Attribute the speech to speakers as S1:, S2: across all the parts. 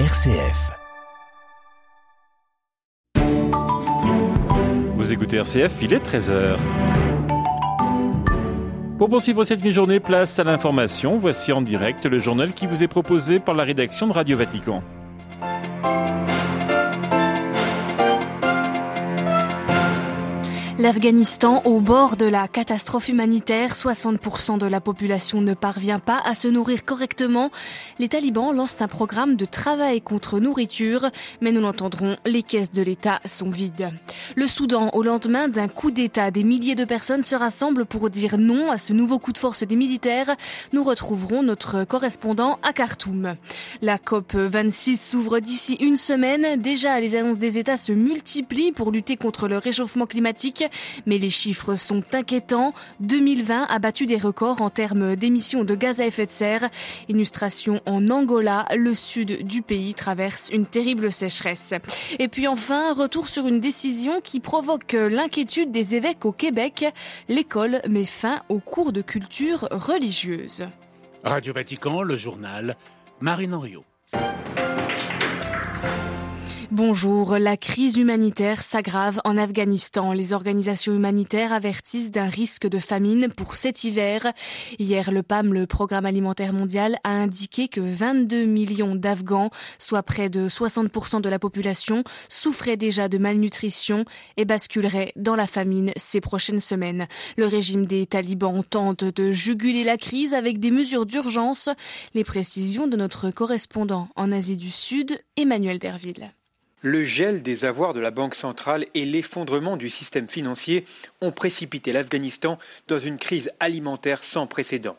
S1: RCF.
S2: Vous écoutez RCF, il est 13h. Pour poursuivre cette mi-journée, place à l'information. Voici en direct le journal qui vous est proposé par la rédaction de Radio Vatican.
S3: L'Afghanistan au bord de la catastrophe humanitaire, 60% de la population ne parvient pas à se nourrir correctement. Les talibans lancent un programme de travail contre nourriture, mais nous l'entendrons, les caisses de l'État sont vides. Le Soudan, au lendemain d'un coup d'État, des milliers de personnes se rassemblent pour dire non à ce nouveau coup de force des militaires. Nous retrouverons notre correspondant à Khartoum. La COP 26 s'ouvre d'ici une semaine. Déjà, les annonces des États se multiplient pour lutter contre le réchauffement climatique. Mais les chiffres sont inquiétants. 2020 a battu des records en termes d'émissions de gaz à effet de serre. Illustration en Angola, le sud du pays traverse une terrible sécheresse. Et puis enfin, retour sur une décision qui provoque l'inquiétude des évêques au Québec. L'école met fin aux cours de culture religieuse.
S4: Radio Vatican, le journal, Marine Henriot.
S3: Bonjour, la crise humanitaire s'aggrave en Afghanistan. Les organisations humanitaires avertissent d'un risque de famine pour cet hiver. Hier, le PAM, le Programme alimentaire mondial, a indiqué que 22 millions d'Afghans, soit près de 60% de la population, souffraient déjà de malnutrition et basculeraient dans la famine ces prochaines semaines. Le régime des talibans tente de juguler la crise avec des mesures d'urgence. Les précisions de notre correspondant en Asie du Sud, Emmanuel Derville.
S5: Le gel des avoirs de la Banque centrale et l'effondrement du système financier ont précipité l'Afghanistan dans une crise alimentaire sans précédent.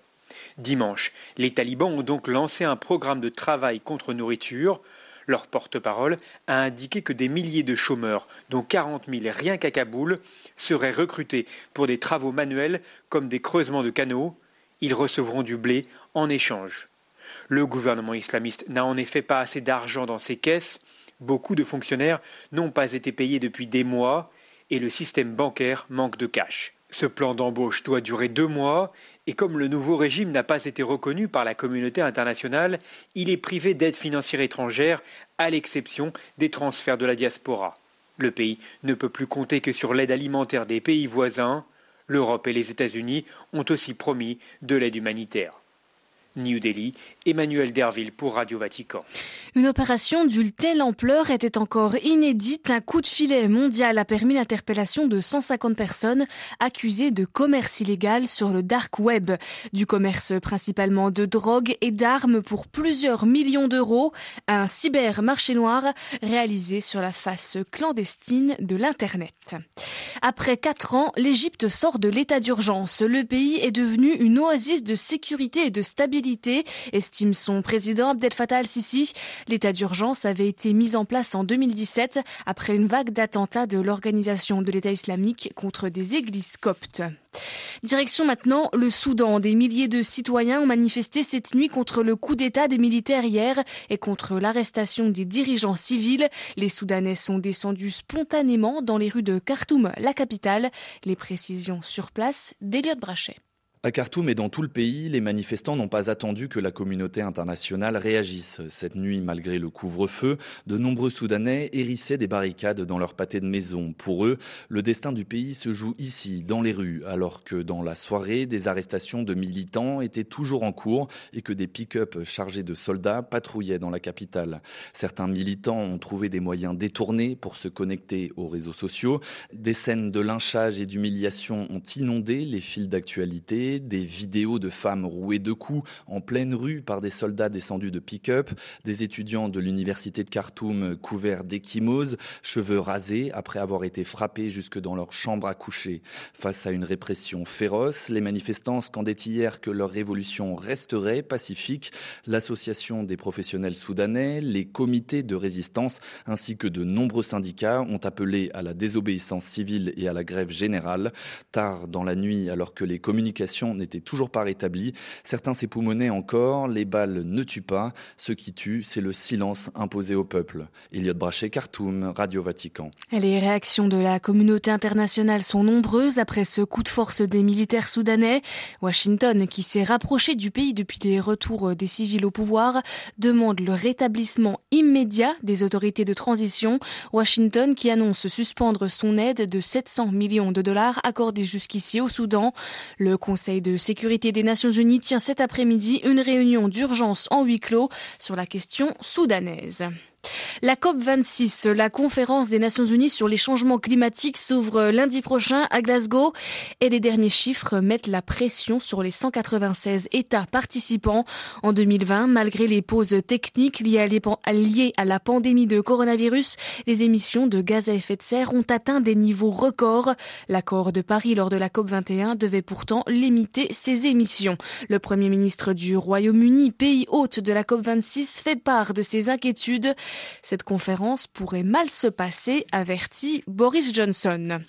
S5: Dimanche, les talibans ont donc lancé un programme de travail contre nourriture. Leur porte-parole a indiqué que des milliers de chômeurs, dont 40 000 rien qu'à Kaboul, seraient recrutés pour des travaux manuels comme des creusements de canaux. Ils recevront du blé en échange. Le gouvernement islamiste n'a en effet pas assez d'argent dans ses caisses Beaucoup de fonctionnaires n'ont pas été payés depuis des mois et le système bancaire manque de cash. Ce plan d'embauche doit durer deux mois et comme le nouveau régime n'a pas été reconnu par la communauté internationale, il est privé d'aide financière étrangère à l'exception des transferts de la diaspora. Le pays ne peut plus compter que sur l'aide alimentaire des pays voisins. L'Europe et les États-Unis ont aussi promis de l'aide humanitaire. New Delhi, Emmanuel Derville pour Radio Vatican.
S3: Une opération d'une telle ampleur était encore inédite. Un coup de filet mondial a permis l'interpellation de 150 personnes accusées de commerce illégal sur le dark web. Du commerce principalement de drogue et d'armes pour plusieurs millions d'euros. Un cybermarché noir réalisé sur la face clandestine de l'Internet. Après quatre ans, l'Égypte sort de l'état d'urgence. Le pays est devenu une oasis de sécurité et de stabilité estime son président Abdel Fattah al-Sisi. L'état d'urgence avait été mis en place en 2017 après une vague d'attentats de l'organisation de l'État islamique contre des églises coptes. Direction maintenant le Soudan. Des milliers de citoyens ont manifesté cette nuit contre le coup d'État des militaires hier et contre l'arrestation des dirigeants civils. Les Soudanais sont descendus spontanément dans les rues de Khartoum, la capitale. Les précisions sur place d'Eliott Brachet.
S6: À Khartoum et dans tout le pays, les manifestants n'ont pas attendu que la communauté internationale réagisse. Cette nuit, malgré le couvre-feu, de nombreux Soudanais hérissaient des barricades dans leur pâté de maison. Pour eux, le destin du pays se joue ici, dans les rues, alors que dans la soirée, des arrestations de militants étaient toujours en cours et que des pick-up chargés de soldats patrouillaient dans la capitale. Certains militants ont trouvé des moyens détournés pour se connecter aux réseaux sociaux. Des scènes de lynchage et d'humiliation ont inondé les fils d'actualité des vidéos de femmes rouées de coups en pleine rue par des soldats descendus de pick-up, des étudiants de l'université de Khartoum couverts d'échymoses, cheveux rasés après avoir été frappés jusque dans leur chambre à coucher. Face à une répression féroce, les manifestants scandaient hier que leur révolution resterait pacifique. L'association des professionnels soudanais, les comités de résistance ainsi que de nombreux syndicats ont appelé à la désobéissance civile et à la grève générale. Tard dans la nuit, alors que les communications situation n'était toujours pas rétablie. Certains s'époumonaient encore, les balles ne tuent pas, ce qui tue, c'est le silence imposé au peuple. Elliot Brachet, Khartoum, Radio Vatican.
S3: Les réactions de la communauté internationale sont nombreuses après ce coup de force des militaires soudanais. Washington, qui s'est rapproché du pays depuis les retours des civils au pouvoir, demande le rétablissement immédiat des autorités de transition. Washington qui annonce suspendre son aide de 700 millions de dollars accordés jusqu'ici au Soudan. Le Conseil de sécurité des Nations Unies tient cet après-midi une réunion d'urgence en huis clos sur la question soudanaise. La COP26, la conférence des Nations Unies sur les changements climatiques, s'ouvre lundi prochain à Glasgow et les derniers chiffres mettent la pression sur les 196 États participants. En 2020, malgré les pauses techniques liées à la pandémie de coronavirus, les émissions de gaz à effet de serre ont atteint des niveaux records. L'accord de Paris lors de la COP21 devait pourtant limiter ces émissions. Le Premier ministre du Royaume-Uni, pays hôte de la COP26, fait part de ses inquiétudes. Cette conférence pourrait mal se passer, avertit Boris Johnson.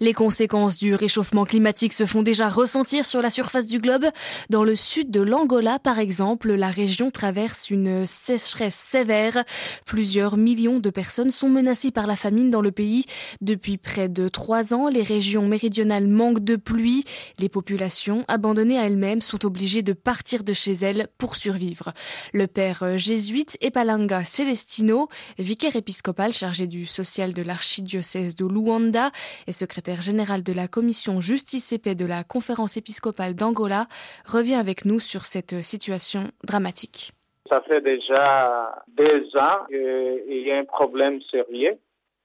S3: Les conséquences du réchauffement climatique se font déjà ressentir sur la surface du globe. Dans le sud de l'Angola, par exemple, la région traverse une sécheresse sévère. Plusieurs millions de personnes sont menacées par la famine dans le pays. Depuis près de trois ans, les régions méridionales manquent de pluie. Les populations, abandonnées à elles-mêmes, sont obligées de partir de chez elles pour survivre. Le père jésuite Epalanga Celestino, vicaire épiscopal chargé du social de l'archidiocèse de Luanda, secrétaire général de la commission justice et paix de la conférence épiscopale d'Angola, revient avec nous sur cette situation dramatique.
S1: Ça fait déjà deux ans qu'il y a un problème sérieux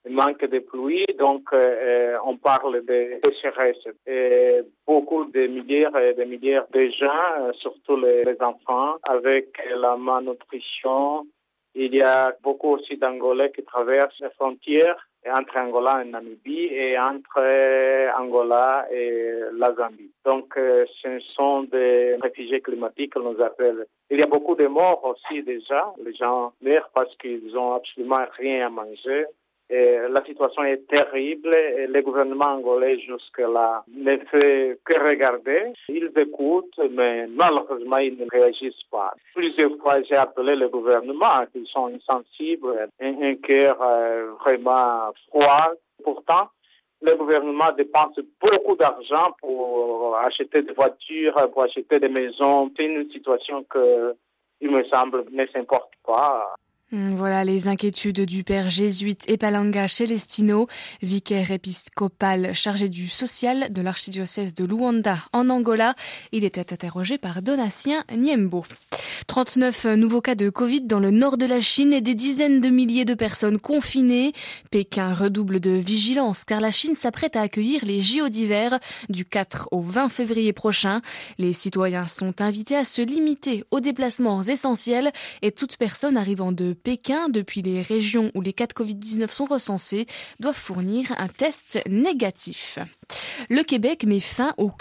S1: manque de pluie, donc euh, on parle de sécheresse. Et beaucoup de milliers et de milliers de gens, surtout les, enfants, avec la malnutrition. Il y a beaucoup aussi d'Angolais qui traversent les frontières entre Angola et Namibie et entre Angola et la Zambie. Donc, euh, ce sont des réfugiés climatiques, on nous appelle. Il y a beaucoup de morts aussi déjà. Les gens meurent parce qu'ils ont absolument rien à manger. La situation est terrible et le gouvernement angolais jusque-là ne fait que regarder. Ils écoutent, mais malheureusement, ils ne réagissent pas. Plusieurs fois, j'ai appelé le gouvernement, ils sont insensibles, un, un cœur euh, vraiment froid. Pourtant, le gouvernement dépense beaucoup d'argent pour acheter des voitures, pour acheter des maisons. C'est une situation que, il me semble, ne s'importe pas.
S3: Hmm, voilà les inquiétudes du père jésuite Epalanga Celestino, vicaire épiscopal chargé du social de l'archidiocèse de Luanda en Angola. Il était interrogé par Donatien Niembo. 39 nouveaux cas de Covid dans le nord de la Chine et des dizaines de milliers de personnes confinées. Pékin redouble de vigilance car la Chine s'apprête à accueillir les JO d'hiver du 4 au 20 février prochain. Les citoyens sont invités à se limiter aux déplacements essentiels et toute personne arrivant de Pékin depuis les régions où les cas de Covid-19 sont recensés doivent fournir un test négatif. Le Québec met fin aux,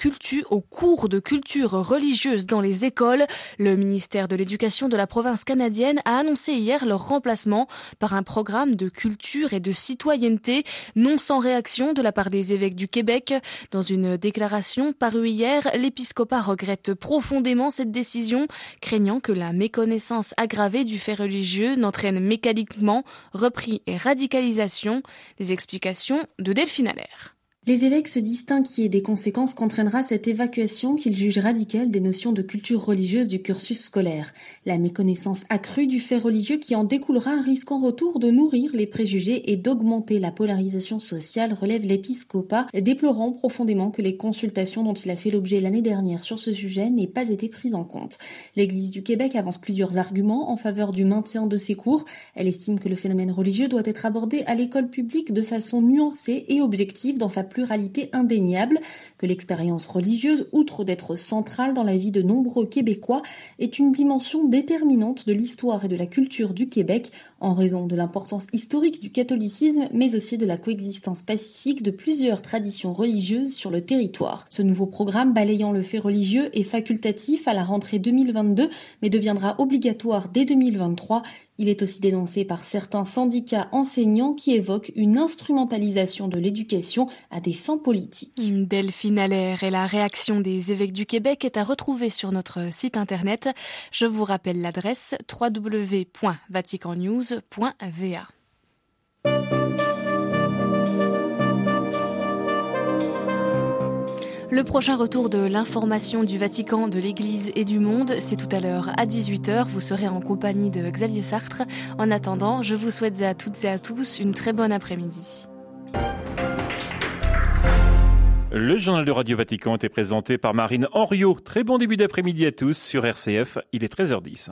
S3: aux cours de culture religieuse dans les écoles. Le ministère de l'Éducation de la province canadienne a annoncé hier leur remplacement par un programme de culture et de citoyenneté, non sans réaction de la part des évêques du Québec. Dans une déclaration parue hier, l'épiscopat regrette profondément cette décision, craignant que la méconnaissance aggravée du fait religieux n'entraîne mécaniquement repris et radicalisation. Les explications de Delphine Allaire.
S7: Les évêques se disent inquiets des conséquences qu'entraînera cette évacuation qu'ils jugent radicale des notions de culture religieuse du cursus scolaire. La méconnaissance accrue du fait religieux qui en découlera risque en retour de nourrir les préjugés et d'augmenter la polarisation sociale, relève l'épiscopat, déplorant profondément que les consultations dont il a fait l'objet l'année dernière sur ce sujet n'aient pas été prises en compte. L'Église du Québec avance plusieurs arguments en faveur du maintien de ces cours. Elle estime que le phénomène religieux doit être abordé à l'école publique de façon nuancée et objective dans sa pluralité indéniable, que l'expérience religieuse, outre d'être centrale dans la vie de nombreux Québécois, est une dimension déterminante de l'histoire et de la culture du Québec, en raison de l'importance historique du catholicisme, mais aussi de la coexistence pacifique de plusieurs traditions religieuses sur le territoire. Ce nouveau programme balayant le fait religieux est facultatif à la rentrée 2022, mais deviendra obligatoire dès 2023 il est aussi dénoncé par certains syndicats enseignants qui évoquent une instrumentalisation de l'éducation à des fins politiques.
S3: Delphine Allaire et la réaction des évêques du Québec est à retrouver sur notre site internet. Je vous rappelle l'adresse www.vaticannews.va. Le prochain retour de l'information du Vatican, de l'Église et du monde, c'est tout à l'heure à 18h. Vous serez en compagnie de Xavier Sartre. En attendant, je vous souhaite à toutes et à tous une très bonne après-midi.
S2: Le journal de Radio Vatican était présenté par Marine Henriot. Très bon début d'après-midi à tous sur RCF. Il est 13h10.